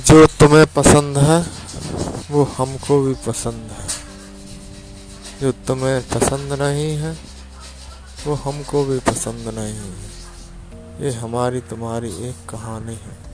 जो तुम्हें पसंद है, वो हमको भी पसंद है। जो तुम्हें पसंद नहीं है, वो हमको भी पसंद नहीं है। ये हमारी तुम्हारी एक कहानी है।